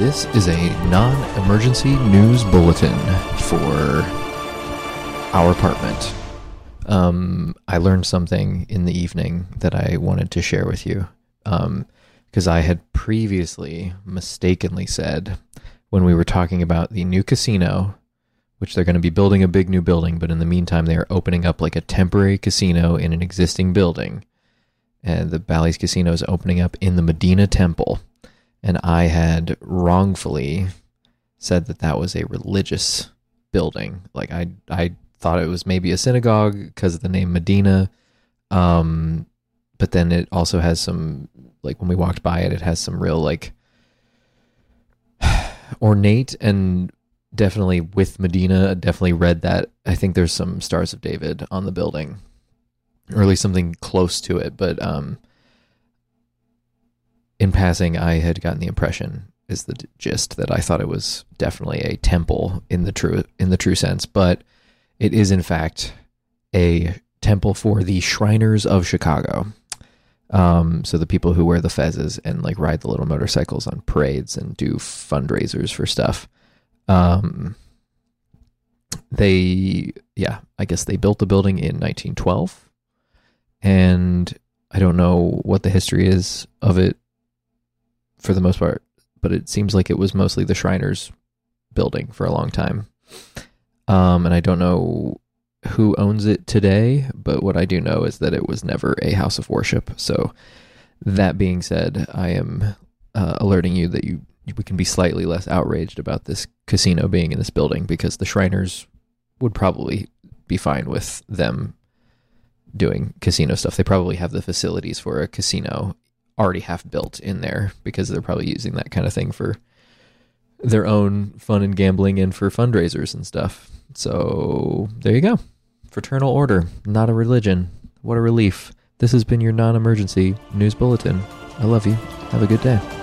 This is a non emergency news bulletin for our apartment. Um, I learned something in the evening that I wanted to share with you. Because I had previously mistakenly said when we were talking about the new casino, which they're going to be building a big new building, but in the meantime, they are opening up like a temporary casino in an existing building. And the Bally's Casino is opening up in the Medinah Temple and I had wrongfully said that that was a religious building. Like I I thought it was maybe a synagogue because of the name Medinah. Um, but then it also has some like when we walked by it, it has some real like ornate and definitely with Medinah. Definitely read that. I think there's some stars of David on the building, or at least something close to it. But um, in passing, I had gotten the impression is the gist that I thought it was definitely a temple in the true in the true sense, but it is in fact a temple for the Shriners of Chicago. Um, so the people who wear the fezzes and like ride the little motorcycles on parades and do fundraisers for stuff. Um, they, yeah, I guess they built the building in 1912, and I don't know what the history is of it for the most part, but it seems like it was mostly the Shriners building for a long time. Um, and I don't know who owns it today, but what I do know is that it was never a house of worship. So, that being said, I am uh, alerting you that you we can be slightly less outraged about this casino being in this building because the Shriners would probably be fine with them doing casino stuff. They probably have the facilities for a casino already half built in there because they're probably using that kind of thing for their own fun and gambling and for fundraisers and stuff. So there you go. Fraternal order, not a religion. What a relief. This has been your non emergency news bulletin. I love you. Have a good day.